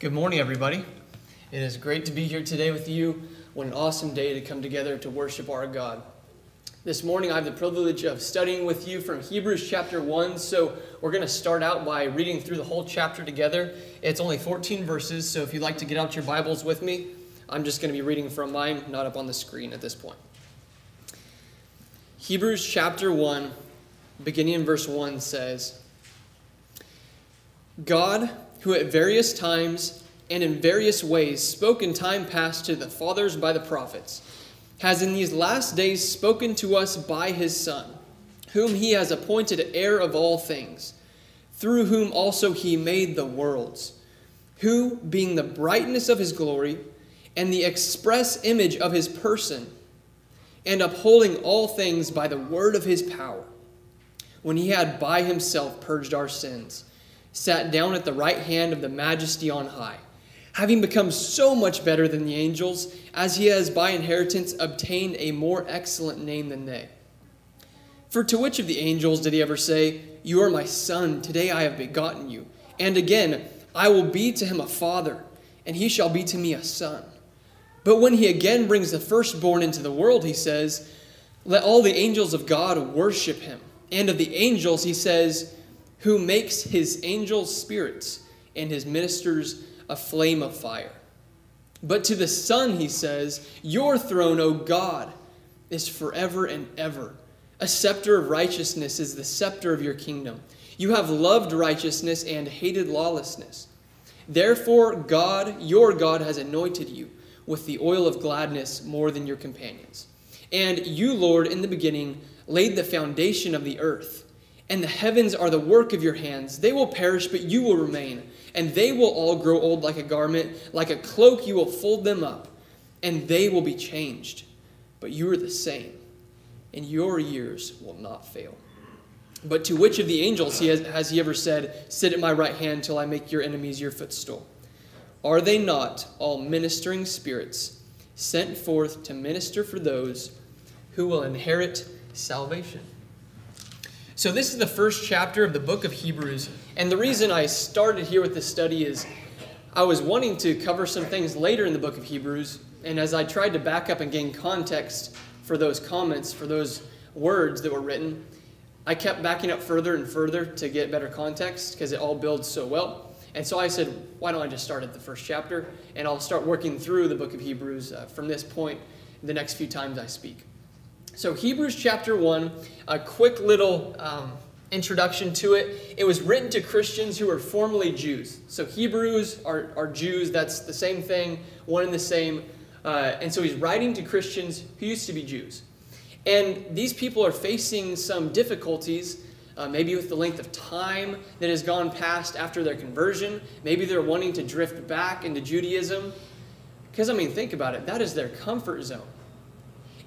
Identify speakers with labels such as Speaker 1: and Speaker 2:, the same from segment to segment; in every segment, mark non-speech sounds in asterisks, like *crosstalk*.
Speaker 1: Good morning, everybody. It is great to be here today with you. What an awesome day to come together to worship our God. This morning, I have the privilege of studying with you from Hebrews chapter 1. So, we're going to start out by reading through the whole chapter together. It's only 14 verses, so if you'd like to get out your Bibles with me, I'm just going to be reading from mine, not up on the screen at this point. Hebrews chapter 1, beginning in verse 1, says God who at various times and in various ways spoke in time past to the fathers by the prophets, has in these last days spoken to us by his Son, whom he has appointed heir of all things, through whom also he made the worlds, who, being the brightness of his glory and the express image of his person, and upholding all things by the word of his power, when he had by himself purged our sins sat down at the right hand of the majesty on high, having become so much better than the angels, as he has by inheritance obtained a more excellent name than they. For to which of the angels did he ever say, You are my son, today I have begotten you? And again, I will be to him a father, and he shall be to me a son. But when he again brings the firstborn into the world, he says, Let all the angels of God worship him. And of the angels, he says, who makes his angels spirits and his ministers a flame of fire. But to the Son, he says, Your throne, O God, is forever and ever. A scepter of righteousness is the scepter of your kingdom. You have loved righteousness and hated lawlessness. Therefore, God, your God, has anointed you with the oil of gladness more than your companions. And you, Lord, in the beginning laid the foundation of the earth and the heavens are the work of your hands. They will perish, but you will remain. And they will all grow old like a garment. Like a cloak, you will fold them up, and they will be changed. But you are the same, and your years will not fail. But to which of the angels he has, has he ever said, Sit at my right hand till I make your enemies your footstool? Are they not all ministering spirits sent forth to minister for those who will inherit salvation? So, this is the first chapter of the book of Hebrews. And the reason I started here with this study is I was wanting to cover some things later in the book of Hebrews. And as I tried to back up and gain context for those comments, for those words that were written, I kept backing up further and further to get better context because it all builds so well. And so I said, why don't I just start at the first chapter and I'll start working through the book of Hebrews uh, from this point the next few times I speak. So, Hebrews chapter 1, a quick little um, introduction to it. It was written to Christians who were formerly Jews. So, Hebrews are, are Jews, that's the same thing, one and the same. Uh, and so, he's writing to Christians who used to be Jews. And these people are facing some difficulties. Uh, maybe with the length of time that has gone past after their conversion. Maybe they're wanting to drift back into Judaism. Because, I mean, think about it. That is their comfort zone.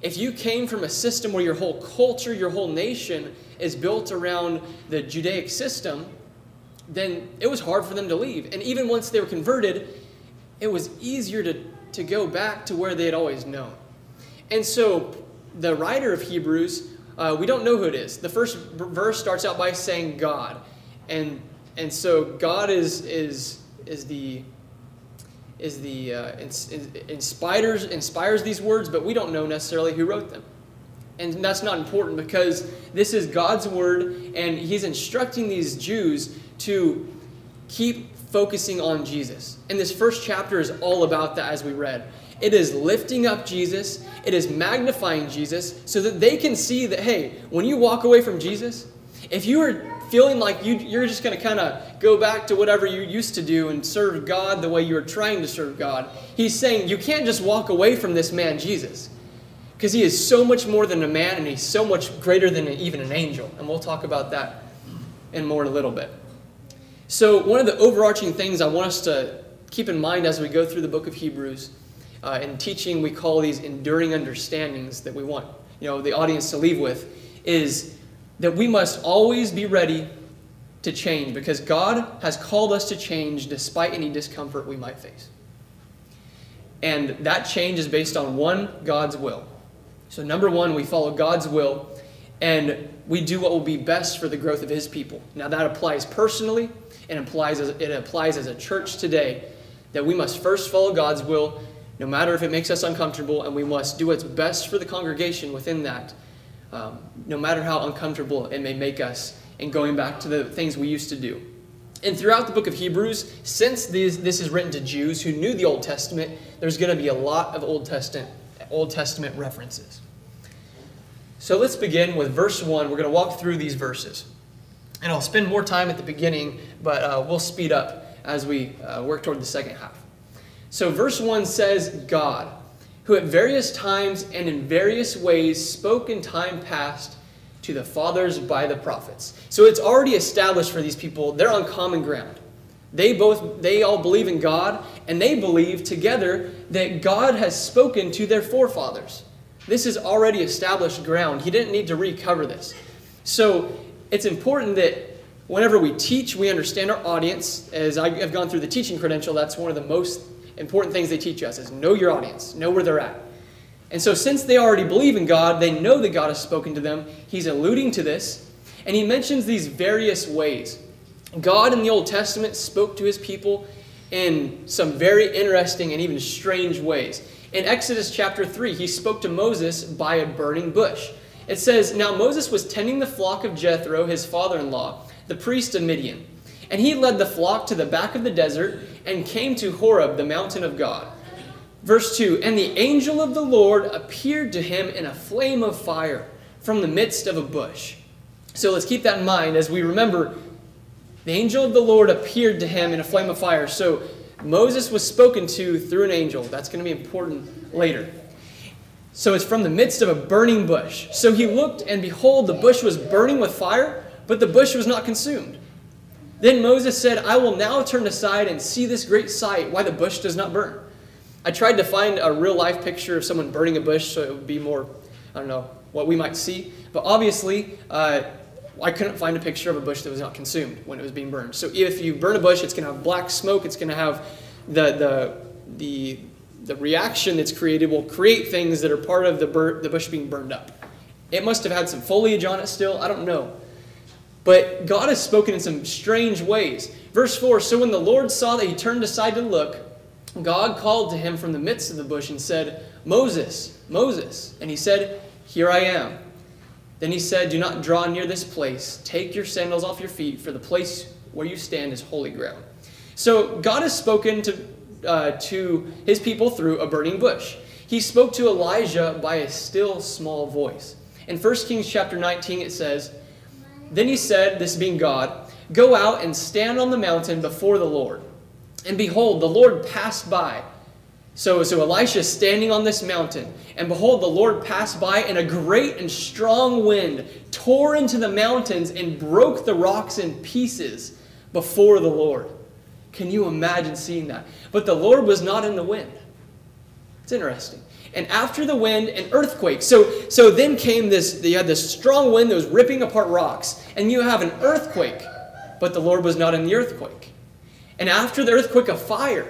Speaker 1: If you came from a system where your whole culture, your whole nation is built around the Judaic system, then it was hard for them to leave. And even once they were converted, it was easier to, to go back to where they had always known. And so the writer of Hebrews, uh, we don't know who it is. The first verse starts out by saying God. And, and so God is, is, is the is the uh, inspires inspires these words, but we don't know necessarily who wrote them. And that's not important because this is God's word, and He's instructing these Jews to keep focusing on Jesus. And this first chapter is all about that, as we read. It is lifting up Jesus, it is magnifying Jesus, so that they can see that, hey, when you walk away from Jesus, if you are feeling like you, you're just going to kind of go back to whatever you used to do and serve God the way you were trying to serve God. He's saying you can't just walk away from this man, Jesus, because he is so much more than a man and he's so much greater than even an angel. And we'll talk about that in more in a little bit. So, one of the overarching things I want us to keep in mind as we go through the book of Hebrews, uh, in teaching, we call these enduring understandings that we want you know the audience to leave with, is that we must always be ready to change because God has called us to change despite any discomfort we might face. And that change is based on one, God's will. So, number one, we follow God's will and we do what will be best for the growth of His people. Now, that applies personally and applies as, it applies as a church today that we must first follow God's will, no matter if it makes us uncomfortable, and we must do what's best for the congregation within that, um, no matter how uncomfortable it may make us, and going back to the things we used to do. And throughout the book of Hebrews, since these, this is written to Jews who knew the Old Testament, there's going to be a lot of Old Testament, Old Testament references. So let's begin with verse 1. We're going to walk through these verses. And I'll spend more time at the beginning, but uh, we'll speed up as we uh, work toward the second half. So, verse 1 says, God, who at various times and in various ways spoke in time past to the fathers by the prophets. So it's already established for these people, they're on common ground. They both they all believe in God and they believe together that God has spoken to their forefathers. This is already established ground. He didn't need to recover this. So it's important that whenever we teach, we understand our audience. As I have gone through the teaching credential, that's one of the most important things they teach us is know your audience, know where they're at. And so, since they already believe in God, they know that God has spoken to them. He's alluding to this, and he mentions these various ways. God in the Old Testament spoke to his people in some very interesting and even strange ways. In Exodus chapter 3, he spoke to Moses by a burning bush. It says, Now Moses was tending the flock of Jethro, his father in law, the priest of Midian. And he led the flock to the back of the desert and came to Horeb, the mountain of God. Verse 2 And the angel of the Lord appeared to him in a flame of fire from the midst of a bush. So let's keep that in mind as we remember the angel of the Lord appeared to him in a flame of fire. So Moses was spoken to through an angel. That's going to be important later. So it's from the midst of a burning bush. So he looked, and behold, the bush was burning with fire, but the bush was not consumed. Then Moses said, I will now turn aside and see this great sight, why the bush does not burn. I tried to find a real life picture of someone burning a bush so it would be more, I don't know, what we might see. But obviously, uh, I couldn't find a picture of a bush that was not consumed when it was being burned. So if you burn a bush, it's going to have black smoke. It's going to have the, the, the, the reaction that's created will create things that are part of the, the bush being burned up. It must have had some foliage on it still. I don't know. But God has spoken in some strange ways. Verse 4 So when the Lord saw that he turned aside to look, God called to him from the midst of the bush and said, Moses, Moses. And he said, Here I am. Then he said, Do not draw near this place. Take your sandals off your feet, for the place where you stand is holy ground. So God has spoken to, uh, to his people through a burning bush. He spoke to Elijah by a still small voice. In 1 Kings chapter 19, it says, Then he said, this being God, Go out and stand on the mountain before the Lord. And behold, the Lord passed by. So, so Elisha is standing on this mountain, and behold, the Lord passed by, and a great and strong wind tore into the mountains and broke the rocks in pieces before the Lord. Can you imagine seeing that? But the Lord was not in the wind. It's interesting. And after the wind, an earthquake. So, so then came this, you had this strong wind that was ripping apart rocks, and you have an earthquake, but the Lord was not in the earthquake. And after the earthquake, a fire,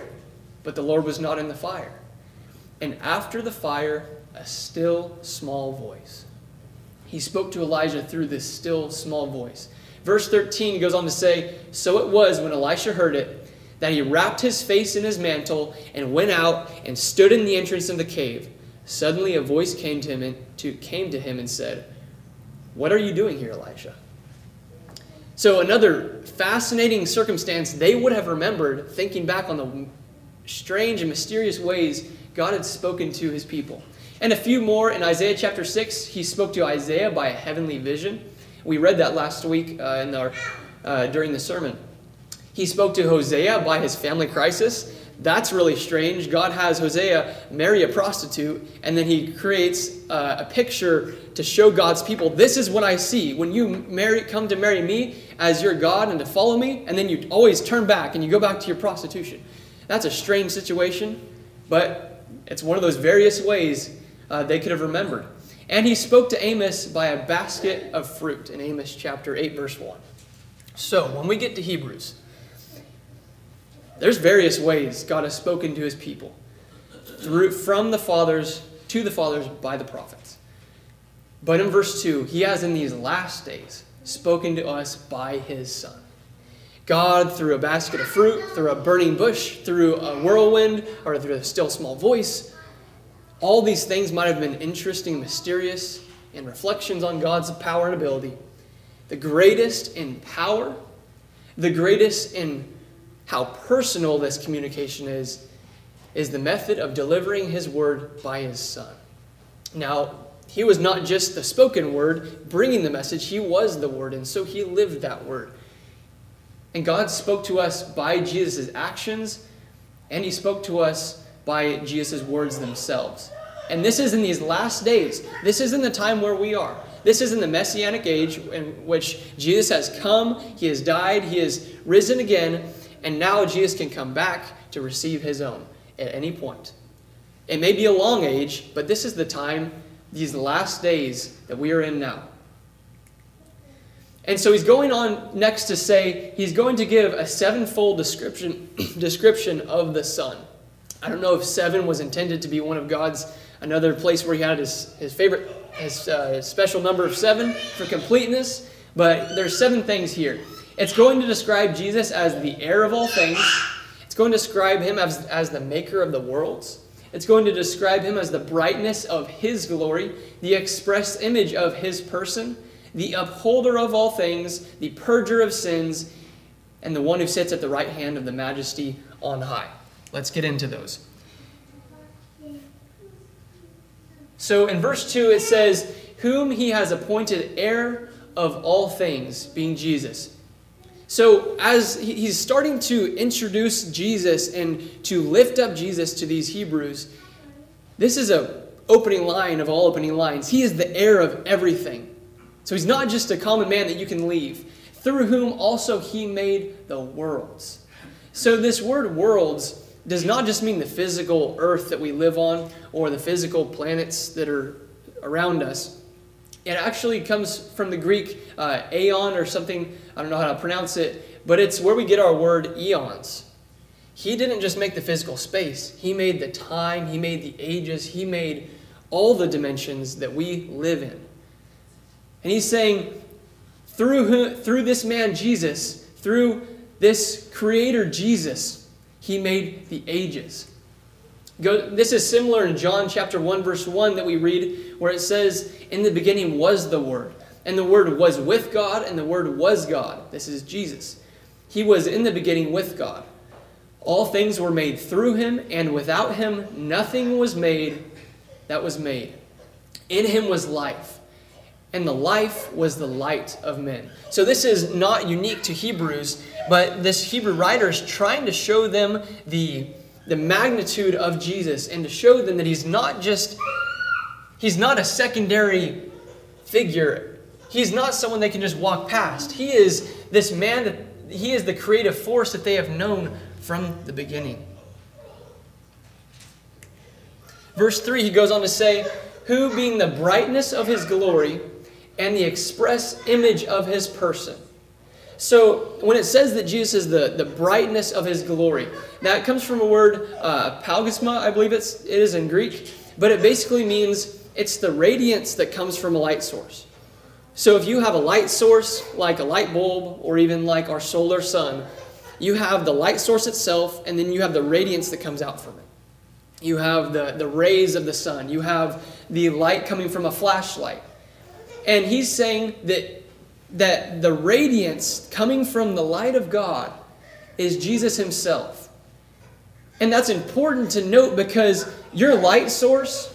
Speaker 1: but the Lord was not in the fire. And after the fire, a still small voice. He spoke to Elijah through this still small voice. Verse 13 goes on to say So it was when Elisha heard it that he wrapped his face in his mantle and went out and stood in the entrance of the cave. Suddenly a voice came to him and, to, came to him and said, What are you doing here, Elisha? So, another fascinating circumstance they would have remembered thinking back on the strange and mysterious ways God had spoken to his people. And a few more in Isaiah chapter 6, he spoke to Isaiah by a heavenly vision. We read that last week uh, in our, uh, during the sermon. He spoke to Hosea by his family crisis. That's really strange. God has Hosea marry a prostitute, and then he creates uh, a picture to show God's people this is what I see. When you marry, come to marry me as your God and to follow me, and then you always turn back and you go back to your prostitution. That's a strange situation, but it's one of those various ways uh, they could have remembered. And he spoke to Amos by a basket of fruit in Amos chapter 8, verse 1. So, when we get to Hebrews, there's various ways God has spoken to his people through, from the fathers to the fathers by the prophets. But in verse 2, he has in these last days spoken to us by his Son. God through a basket of fruit, through a burning bush, through a whirlwind, or through a still small voice. All these things might have been interesting, mysterious, and reflections on God's power and ability. The greatest in power, the greatest in how personal this communication is, is the method of delivering His word by His Son. Now, He was not just the spoken word bringing the message, He was the word, and so He lived that word. And God spoke to us by Jesus' actions, and He spoke to us by Jesus' words themselves. And this is in these last days. This is in the time where we are. This is in the messianic age in which Jesus has come, He has died, He has risen again, and now Jesus can come back to receive His own at any point. It may be a long age, but this is the time, these last days that we are in now. And so he's going on next to say he's going to give a sevenfold description, *clears throat* description of the Son. I don't know if seven was intended to be one of God's, another place where he had his, his favorite, his, uh, his special number of seven for completeness, but there's seven things here. It's going to describe Jesus as the heir of all things. It's going to describe him as, as the maker of the worlds. It's going to describe him as the brightness of his glory, the express image of his person the upholder of all things, the purger of sins, and the one who sits at the right hand of the majesty on high. Let's get into those. So in verse 2, it says, Whom he has appointed heir of all things, being Jesus. So as he's starting to introduce Jesus and to lift up Jesus to these Hebrews, this is a opening line of all opening lines. He is the heir of everything. So he's not just a common man that you can leave, through whom also he made the worlds. So this word worlds does not just mean the physical earth that we live on or the physical planets that are around us. It actually comes from the Greek uh, aeon or something, I don't know how to pronounce it, but it's where we get our word eons. He didn't just make the physical space, He made the time, He made the ages, He made all the dimensions that we live in. And he's saying, through, through this man Jesus, through this creator Jesus, he made the ages. Go, this is similar in John chapter 1, verse 1 that we read, where it says, In the beginning was the Word, and the Word was with God, and the Word was God. This is Jesus. He was in the beginning with God. All things were made through him, and without him nothing was made that was made. In him was life and the life was the light of men. So this is not unique to Hebrews, but this Hebrew writer is trying to show them the, the magnitude of Jesus and to show them that he's not just, he's not a secondary figure. He's not someone they can just walk past. He is this man that, he is the creative force that they have known from the beginning. Verse 3, he goes on to say, Who being the brightness of his glory, and the express image of his person. So when it says that Jesus is the, the brightness of his glory, that comes from a word, uh, palgisma, I believe it's, it is in Greek, but it basically means it's the radiance that comes from a light source. So if you have a light source, like a light bulb, or even like our solar sun, you have the light source itself, and then you have the radiance that comes out from it. You have the, the rays of the sun. You have the light coming from a flashlight. And he's saying that, that the radiance coming from the light of God is Jesus himself. And that's important to note because your light source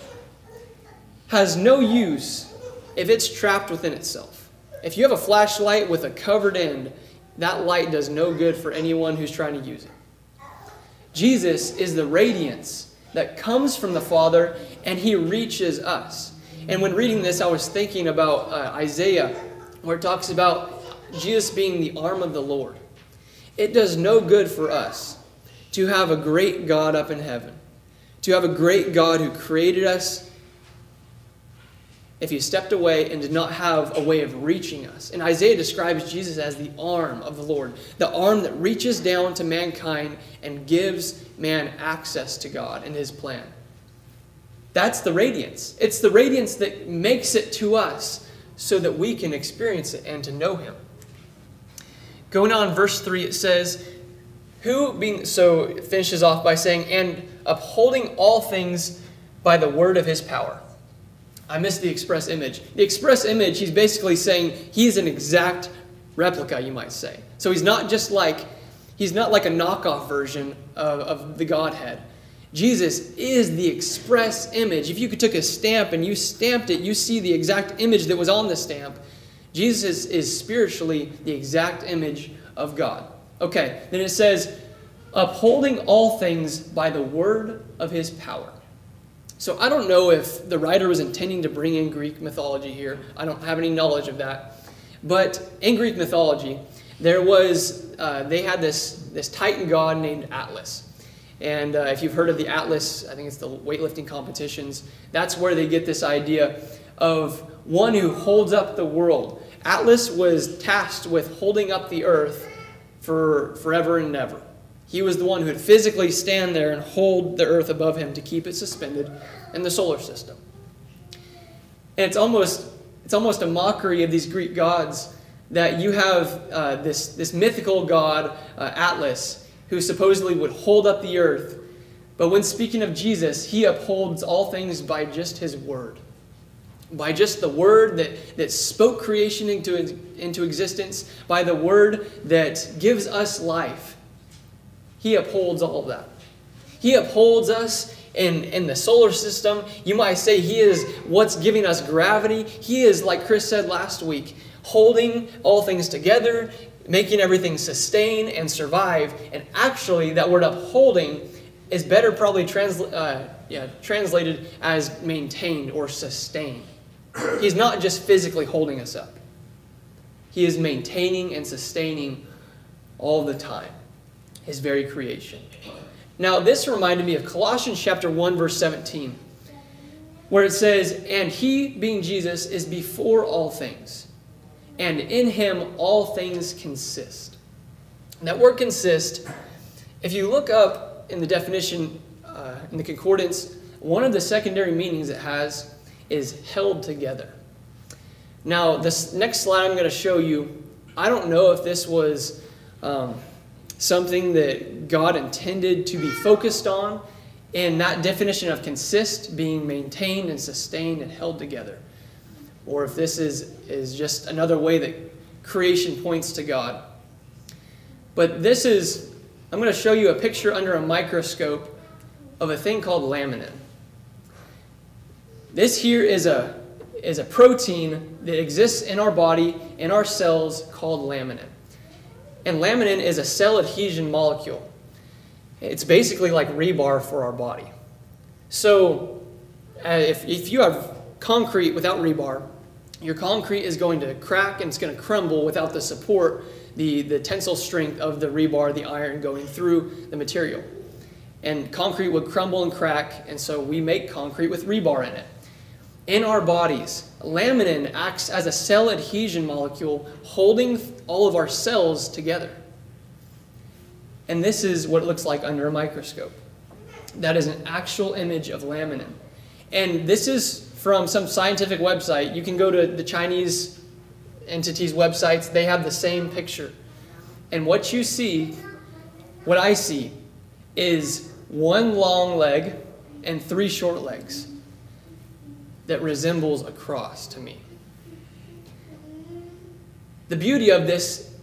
Speaker 1: has no use if it's trapped within itself. If you have a flashlight with a covered end, that light does no good for anyone who's trying to use it. Jesus is the radiance that comes from the Father and he reaches us. And when reading this, I was thinking about uh, Isaiah, where it talks about Jesus being the arm of the Lord. It does no good for us to have a great God up in heaven, to have a great God who created us if he stepped away and did not have a way of reaching us. And Isaiah describes Jesus as the arm of the Lord, the arm that reaches down to mankind and gives man access to God and his plan. That's the radiance. It's the radiance that makes it to us so that we can experience it and to know Him. Going on, verse 3, it says, Who being, so finishes off by saying, and upholding all things by the word of his power. I missed the express image. The express image, he's basically saying he is an exact replica, you might say. So he's not just like, he's not like a knockoff version of, of the Godhead. Jesus is the express image. If you took a stamp and you stamped it, you see the exact image that was on the stamp. Jesus is, spiritually the exact image of God. Okay, then it says, upholding all things by the word of his power. So I don't know if the writer was intending to bring in Greek mythology here. I don't have any knowledge of that. But in Greek mythology, there was, uh, they had this, this titan god named Atlas. And uh, if you've heard of the Atlas, I think it's the weightlifting competitions, that's where they get this idea of one who holds up the world. Atlas was tasked with holding up the earth for forever and ever. He was the one who would physically stand there and hold the earth above him to keep it suspended in the solar system. And it's almost, it's almost a mockery of these Greek gods that you have uh, this, this mythical god, uh, Atlas, who supposedly would hold up the earth. But when speaking of Jesus, he upholds all things by just his word. By just the word that, that spoke creation into, into existence, by the word that gives us life. He upholds all of that. He upholds us in, in the solar system. You might say He is what's giving us gravity. He is, like Chris said last week, holding all things together, making everything sustain and survive. And actually, that word upholding is better probably transla- uh, yeah, translated as maintained or sustained. He's not just physically holding us up, He is maintaining and sustaining all the time His very creation. Now, this reminded me of Colossians chapter 1, verse 17, where it says, And He, being Jesus, is before all things and in him all things consist. That word consist, if you look up in the definition uh, in the concordance, one of the secondary meanings it has is held together. Now, this next slide I'm going to show you, I don't know if this was um, something that God intended to be focused on in that definition of consist being maintained and sustained and held together or if this is, is just another way that creation points to God. But this is, I'm going to show you a picture under a microscope of a thing called laminin. This here is a, is a protein that exists in our body, in our cells, called laminin. And laminin is a cell adhesion molecule. It's basically like rebar for our body. So, uh, if, if you have concrete without rebar, your concrete is going to crack and it's going to crumble without the support, the, the tensile strength of the rebar, the iron going through the material. And concrete would crumble and crack, and so we make concrete with rebar in it. In our bodies, laminin acts as a cell adhesion molecule holding all of our cells together. And this is what it looks like under a microscope. That is an actual image of laminin. And this is from some scientific website. You can go to the Chinese entities' websites, they have the same picture. And what you see, what I see, is one long leg and three short legs that resembles a cross to me. The beauty of this,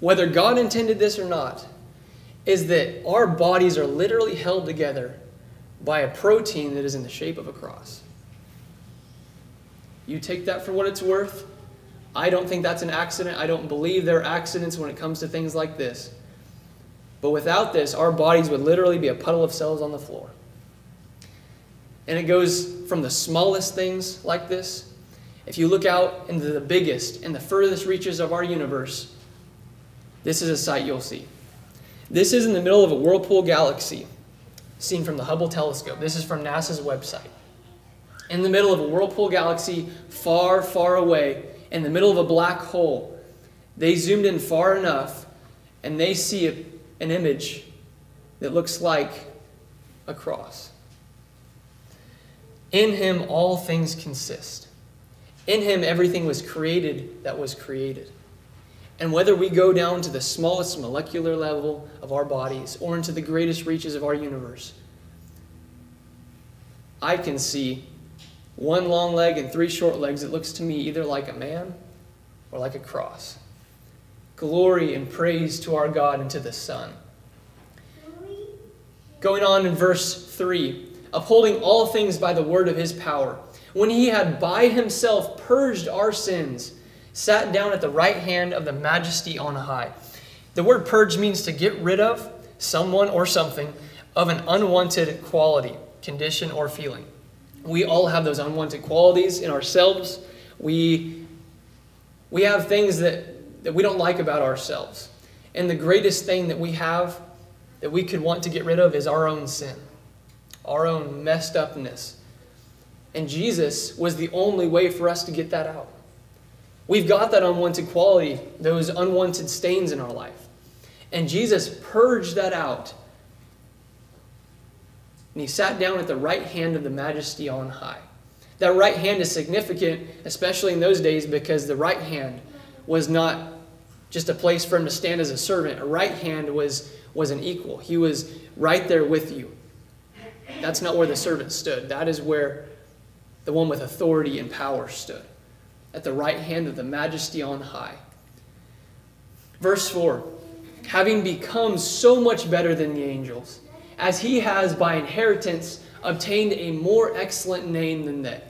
Speaker 1: whether God intended this or not, is that our bodies are literally held together by a protein that is in the shape of a cross. You take that for what it's worth. I don't think that's an accident. I don't believe there are accidents when it comes to things like this. But without this, our bodies would literally be a puddle of cells on the floor. And it goes from the smallest things like this. If you look out into the biggest and the furthest reaches of our universe, this is a sight you'll see. This is in the middle of a whirlpool galaxy, seen from the Hubble telescope. This is from NASA's website in the middle of a whirlpool galaxy far, far away, in the middle of a black hole. They zoomed in far enough and they see a, an image that looks like a cross. In him, all things consist. In him, everything was created that was created. And whether we go down to the smallest molecular level of our bodies or into the greatest reaches of our universe, I can see one long leg and three short legs. It looks to me either like a man or like a cross. Glory and praise to our God and to the Son. Going on in verse 3 upholding all things by the word of his power, when he had by himself purged our sins, sat down at the right hand of the majesty on high. The word purge means to get rid of someone or something of an unwanted quality, condition, or feeling. We all have those unwanted qualities in ourselves. We, we have things that, that we don't like about ourselves. And the greatest thing that we have that we could want to get rid of is our own sin, our own messed upness. And Jesus was the only way for us to get that out. We've got that unwanted quality, those unwanted stains in our life. And Jesus purged that out. And he sat down at the right hand of the majesty on high. That right hand is significant, especially in those days, because the right hand was not just a place for him to stand as a servant. A right hand was, was an equal. He was right there with you. That's not where the servant stood. That is where the one with authority and power stood at the right hand of the majesty on high. Verse 4 Having become so much better than the angels, as he has by inheritance obtained a more excellent name than they.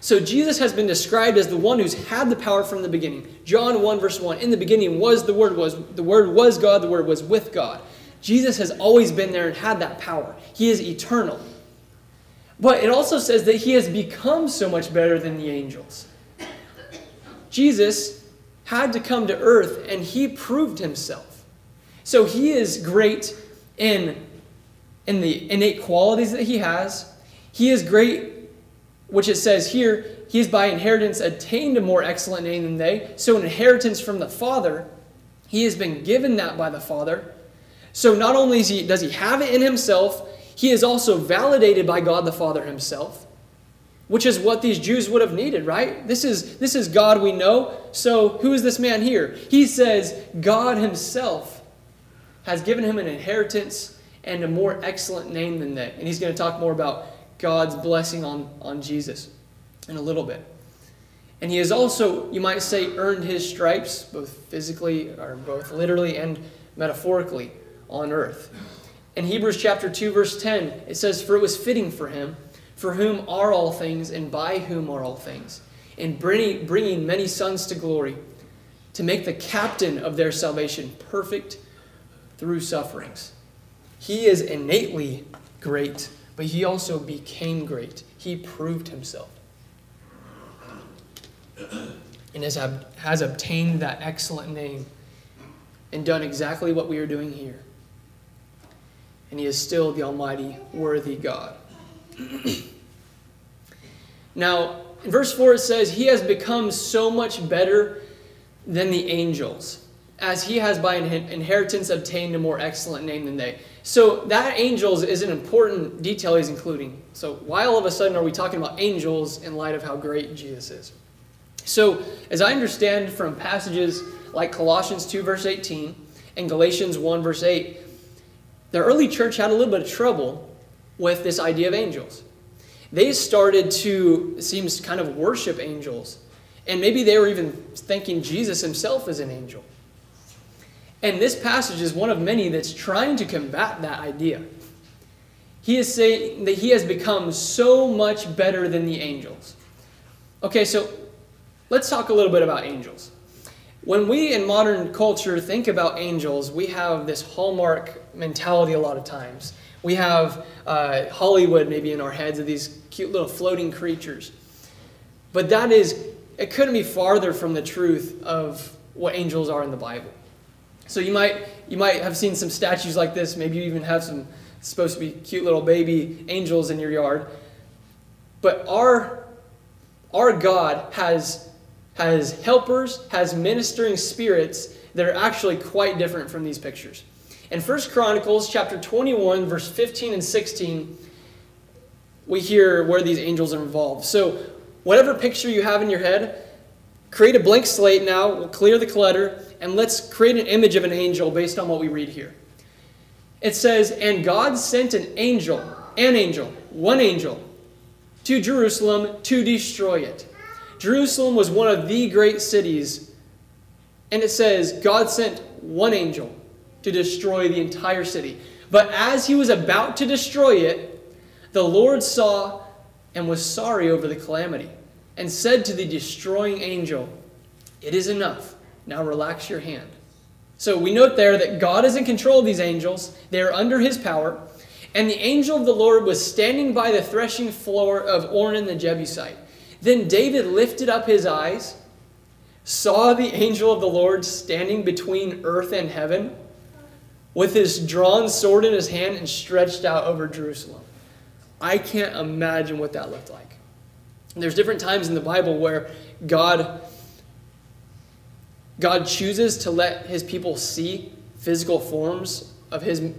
Speaker 1: So Jesus has been described as the one who's had the power from the beginning. John 1 verse 1 In the beginning was the word was the word was God the word was with God. Jesus has always been there and had that power. He is eternal. But it also says that he has become so much better than the angels. Jesus had to come to earth and he proved himself. So he is great in, in the innate qualities that he has. He is great, which it says here, he is by inheritance attained a more excellent name than they. So, an inheritance from the Father, he has been given that by the Father. So, not only he, does he have it in himself, he is also validated by God the Father himself, which is what these Jews would have needed, right? This is, this is God we know. So who is this man here? He says God himself has given him an inheritance and a more excellent name than that. And he's going to talk more about God's blessing on, on Jesus in a little bit. And he has also, you might say, earned his stripes, both physically, or both literally and metaphorically, on earth. In Hebrews chapter 2, verse 10, it says, For it was fitting for him, for whom are all things, and by whom are all things, in bringing, bringing many sons to glory, to make the captain of their salvation perfect through sufferings. He is innately great, but he also became great. He proved himself. And has, has obtained that excellent name and done exactly what we are doing here and he is still the Almighty, worthy God. *clears throat* now, in verse 4, it says, He has become so much better than the angels, as he has by inheritance obtained a more excellent name than they. So, that angels is an important detail he's including. So, why all of a sudden are we talking about angels in light of how great Jesus is? So, as I understand from passages like Colossians 2, verse 18, and Galatians 1, verse 8, the early church had a little bit of trouble with this idea of angels. They started to, it seems, kind of worship angels. And maybe they were even thinking Jesus himself is an angel. And this passage is one of many that's trying to combat that idea. He is saying that he has become so much better than the angels. Okay, so let's talk a little bit about angels. When we in modern culture think about angels, we have this hallmark mentality a lot of times. We have uh, Hollywood maybe in our heads of these cute little floating creatures. But that is, it couldn't be farther from the truth of what angels are in the Bible. So you might, you might have seen some statues like this. Maybe you even have some supposed to be cute little baby angels in your yard. But our, our God has has helpers, has ministering spirits that are actually quite different from these pictures. In 1 Chronicles chapter 21, verse 15 and 16, we hear where these angels are involved. So, whatever picture you have in your head, create a blank slate now. We'll clear the clutter, and let's create an image of an angel based on what we read here. It says, And God sent an angel, an angel, one angel, to Jerusalem to destroy it. Jerusalem was one of the great cities. And it says, God sent one angel to destroy the entire city. But as he was about to destroy it, the Lord saw and was sorry over the calamity and said to the destroying angel, It is enough. Now relax your hand. So we note there that God is in control of these angels, they are under his power. And the angel of the Lord was standing by the threshing floor of Ornan the Jebusite. Then David lifted up his eyes, saw the angel of the Lord standing between earth and heaven, with his drawn sword in his hand and stretched out over Jerusalem. I can't imagine what that looked like. There's different times in the Bible where God God chooses to let his people see physical forms of his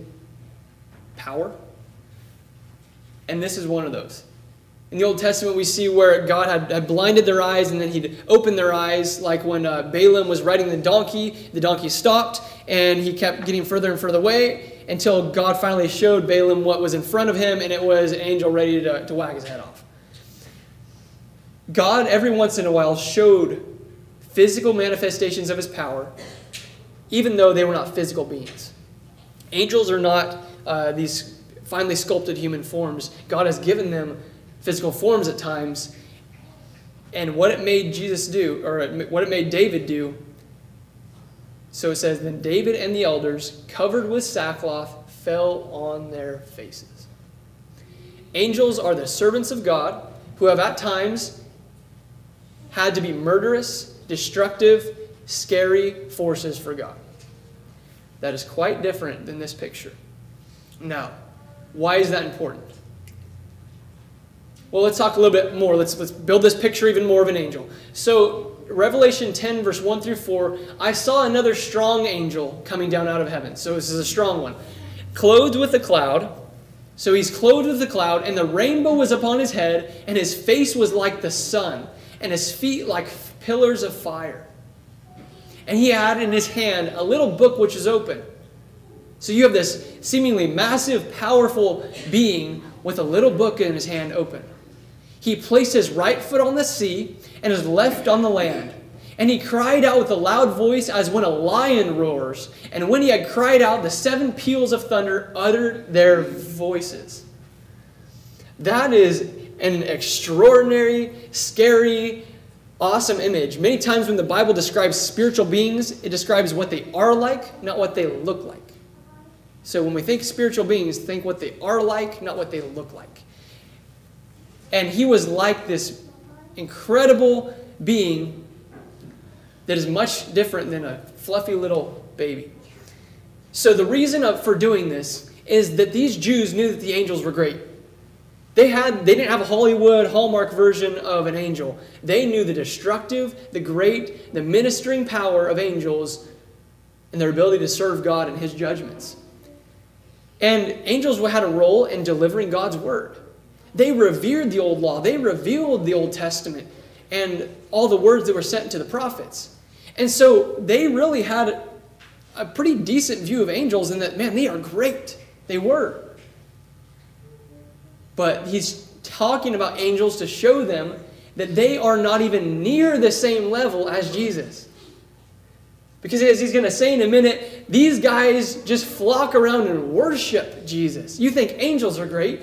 Speaker 1: power. And this is one of those. In the Old Testament, we see where God had, had blinded their eyes and then he'd opened their eyes, like when uh, Balaam was riding the donkey. The donkey stopped and he kept getting further and further away until God finally showed Balaam what was in front of him, and it was an angel ready to, to whack his head off. God, every once in a while, showed physical manifestations of his power, even though they were not physical beings. Angels are not uh, these finely sculpted human forms. God has given them physical forms at times. And what it made Jesus do, or what it made David do, so it says, Then David and the elders, covered with sackcloth, fell on their faces. Angels are the servants of God who have at times had to be murderous, destructive, scary forces for God. That is quite different than this picture. Now, why is that important? Well, let's talk a little bit more. Let's, let's build this picture even more of an angel. So, Revelation 10, verse 1 through 4, I saw another strong angel coming down out of heaven. So, this is a strong one. Clothed with a cloud. So, he's clothed with a cloud, and the rainbow was upon his head, and his face was like the sun, and his feet like pillars of fire. And he had in his hand a little book which is open. So, you have this seemingly massive, powerful being with a little book in his hand open. He placed his right foot on the sea and his left on the land. And he cried out with a loud voice as when a lion roars. And when he had cried out, the seven peals of thunder uttered their voices. That is an extraordinary, scary, awesome image. Many times when the Bible describes spiritual beings, it describes what they are like, not what they look like. So when we think spiritual beings, think what they are like, not what they look like. And he was like this incredible being that is much different than a fluffy little baby. So, the reason for doing this is that these Jews knew that the angels were great. They, had, they didn't have a Hollywood Hallmark version of an angel. They knew the destructive, the great, the ministering power of angels and their ability to serve God and His judgments. And angels had a role in delivering God's word. They revered the old law, they revealed the Old Testament and all the words that were sent to the prophets. And so they really had a pretty decent view of angels in that, man, they are great. They were. But he's talking about angels to show them that they are not even near the same level as Jesus. Because as he's going to say in a minute, these guys just flock around and worship Jesus. You think angels are great?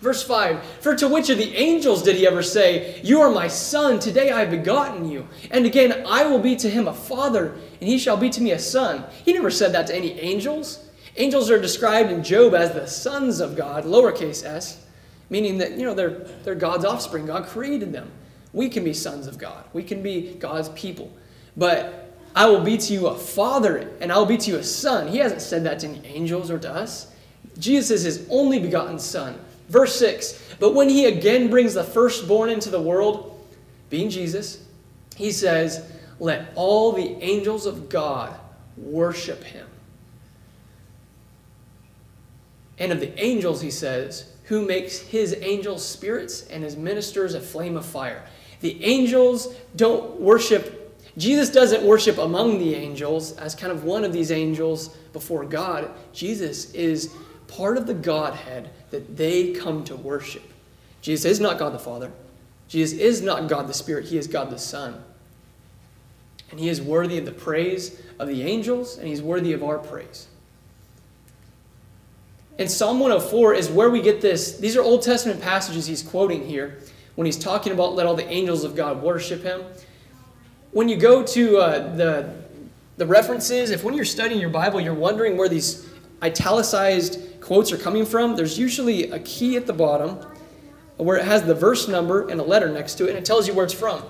Speaker 1: Verse 5 For to which of the angels did he ever say, You are my son, today I have begotten you? And again, I will be to him a father, and he shall be to me a son. He never said that to any angels. Angels are described in Job as the sons of God, lowercase s, meaning that, you know, they're, they're God's offspring. God created them. We can be sons of God, we can be God's people. But I will be to you a father, and I will be to you a son. He hasn't said that to any angels or to us. Jesus is his only begotten son. Verse 6 But when he again brings the firstborn into the world, being Jesus, he says, Let all the angels of God worship him. And of the angels, he says, who makes his angels spirits and his ministers a flame of fire. The angels don't worship, Jesus doesn't worship among the angels as kind of one of these angels before God. Jesus is part of the Godhead that they come to worship. Jesus is not God the Father. Jesus is not God the Spirit. He is God the Son. And he is worthy of the praise of the angels, and he's worthy of our praise. And Psalm 104 is where we get this. These are Old Testament passages he's quoting here when he's talking about let all the angels of God worship him. When you go to uh, the, the references, if when you're studying your Bible, you're wondering where these italicized quotes are coming from, there's usually a key at the bottom where it has the verse number and a letter next to it, and it tells you where it's from.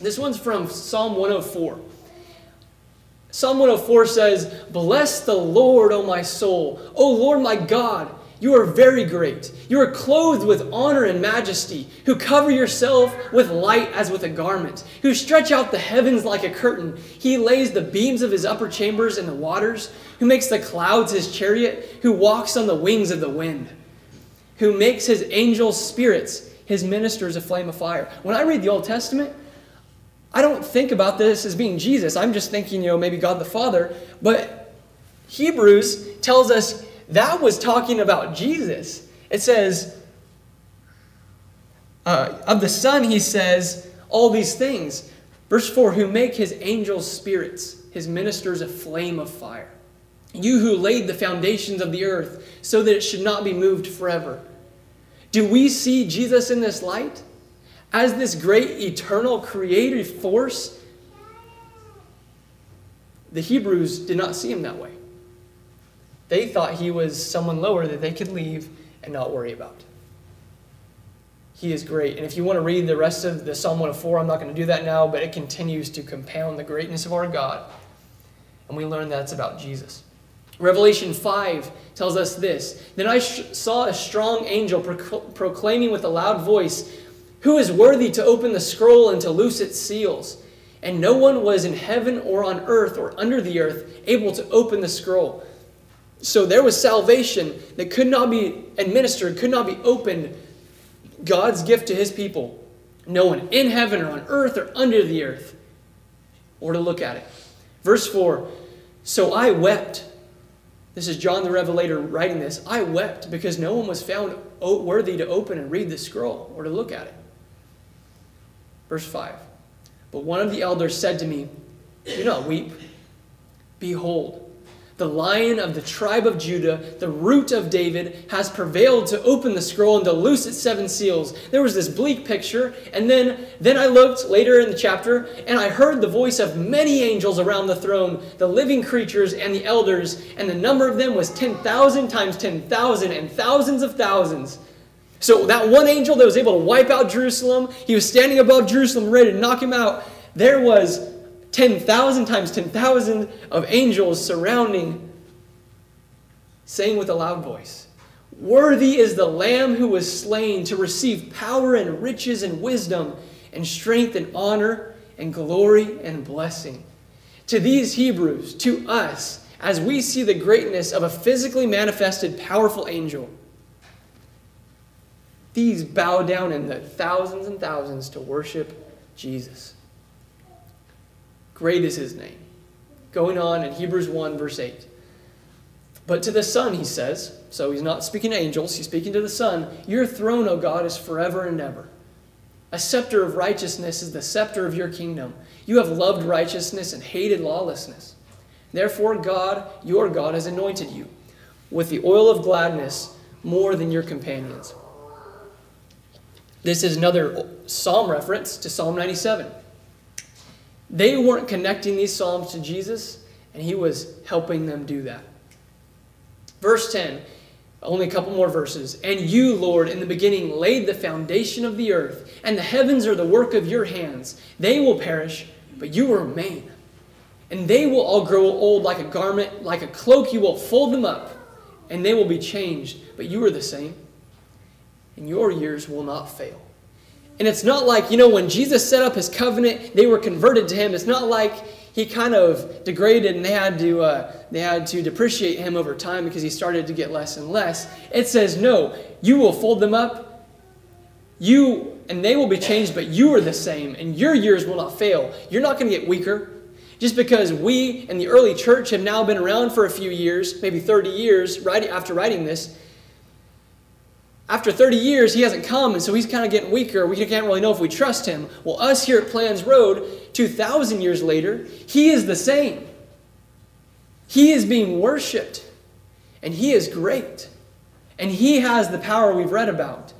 Speaker 1: This one's from Psalm 104. Psalm 104 says, Bless the Lord, O my soul. O Lord my God, you are very great. You are clothed with honor and majesty, who cover yourself with light as with a garment, who stretch out the heavens like a curtain. He lays the beams of his upper chambers in the waters, who makes the clouds his chariot, who walks on the wings of the wind, who makes his angels spirits, his ministers a flame of fire. When I read the Old Testament, I don't think about this as being Jesus. I'm just thinking, you know, maybe God the Father. But Hebrews tells us that was talking about Jesus. It says, uh, of the Son, he says all these things. Verse 4 Who make his angels spirits, his ministers a flame of fire. You who laid the foundations of the earth so that it should not be moved forever. Do we see Jesus in this light? As this great eternal creative force? The Hebrews did not see him that way. They thought he was someone lower that they could leave and not worry about. He is great. And if you want to read the rest of the Psalm 104, I'm not going to do that now, but it continues to compound the greatness of our God. And we learn that's about Jesus. Revelation 5 tells us this Then I saw a strong angel proclaiming with a loud voice, Who is worthy to open the scroll and to loose its seals? And no one was in heaven or on earth or under the earth able to open the scroll. So there was salvation that could not be administered, could not be opened. God's gift to his people. No one in heaven or on earth or under the earth. Or to look at it. Verse 4 So I wept this is John the Revelator writing this. I wept because no one was found worthy to open and read the scroll or to look at it. Verse 5. But one of the elders said to me, Do not weep. Behold, the lion of the tribe of Judah, the root of David, has prevailed to open the scroll and to loose its seven seals. There was this bleak picture, and then, then I looked later in the chapter, and I heard the voice of many angels around the throne, the living creatures and the elders, and the number of them was 10,000 times 10,000 and thousands of thousands. So that one angel that was able to wipe out Jerusalem, he was standing above Jerusalem ready to knock him out. There was 10,000 times 10,000 of angels surrounding, saying with a loud voice, Worthy is the Lamb who was slain to receive power and riches and wisdom and strength and honor and glory and blessing. To these Hebrews, to us, as we see the greatness of a physically manifested powerful angel, these bow down in the thousands and thousands to worship Jesus. Great is his name. Going on in Hebrews 1, verse 8. But to the Son, he says, so he's not speaking to angels, he's speaking to the Son, Your throne, O God, is forever and ever. A scepter of righteousness is the scepter of your kingdom. You have loved righteousness and hated lawlessness. Therefore, God, your God, has anointed you with the oil of gladness more than your companions. This is another psalm reference to Psalm 97. They weren't connecting these Psalms to Jesus, and he was helping them do that. Verse 10, only a couple more verses. And you, Lord, in the beginning laid the foundation of the earth, and the heavens are the work of your hands. They will perish, but you remain. And they will all grow old like a garment, like a cloak, you will fold them up, and they will be changed, but you are the same. And your years will not fail. And it's not like, you know, when Jesus set up his covenant, they were converted to him. It's not like he kind of degraded and they had to, uh, they had to depreciate him over time because he started to get less and less. It says, no, you will fold them up. You and they will be changed, but you are the same, and your years will not fail. You're not going to get weaker. Just because we in the early church have now been around for a few years, maybe 30 years, right after writing this, after 30 years, he hasn't come, and so he's kind of getting weaker. We can't really know if we trust him. Well, us here at Planz Road, 2,000 years later, he is the same. He is being worshiped, and he is great. And he has the power we've read about,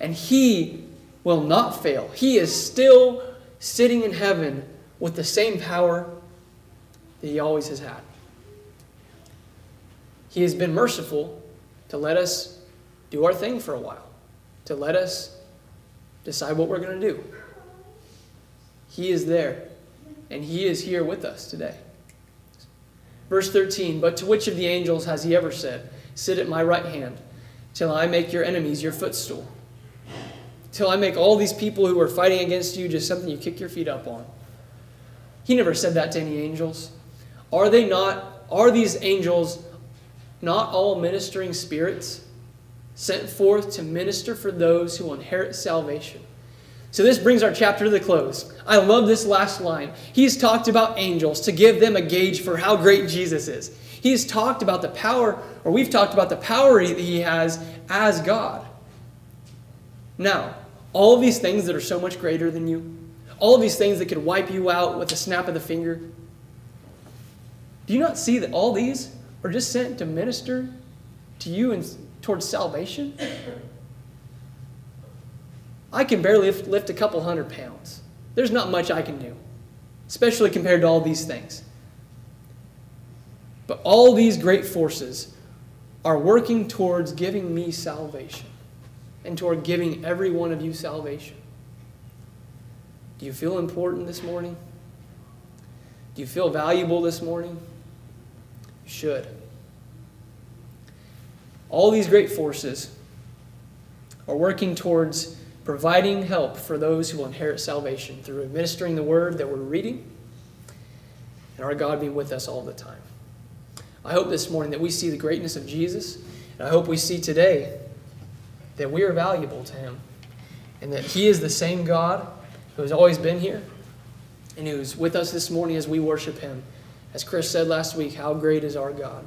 Speaker 1: and he will not fail. He is still sitting in heaven with the same power that he always has had. He has been merciful to let us do our thing for a while, to let us decide what we're going to do. He is there, and He is here with us today. Verse 13 But to which of the angels has He ever said, Sit at my right hand, till I make your enemies your footstool? Till I make all these people who are fighting against you just something you kick your feet up on. He never said that to any angels. Are they not, are these angels not all ministering spirits? Sent forth to minister for those who will inherit salvation. So this brings our chapter to the close. I love this last line. He's talked about angels to give them a gauge for how great Jesus is. He's talked about the power, or we've talked about the power that he has as God. Now, all of these things that are so much greater than you, all of these things that could wipe you out with a snap of the finger, do you not see that all these are just sent to minister to you and towards salvation, I can barely lift, a couple hundred pounds. There's not much I can do, especially compared to all these things. But all these great forces are working towards giving me salvation and toward giving every one of you salvation. Do you feel important this morning? Do you feel valuable this morning? You should. All these great forces are working towards providing help for those who will inherit salvation through administering the word that we're reading and our God being with us all the time. I hope this morning that we see the greatness of Jesus, and I hope we see today that we are valuable to Him and that He is the same God who has always been here and who's with us this morning as we worship Him. As Chris said last week, how great is our God?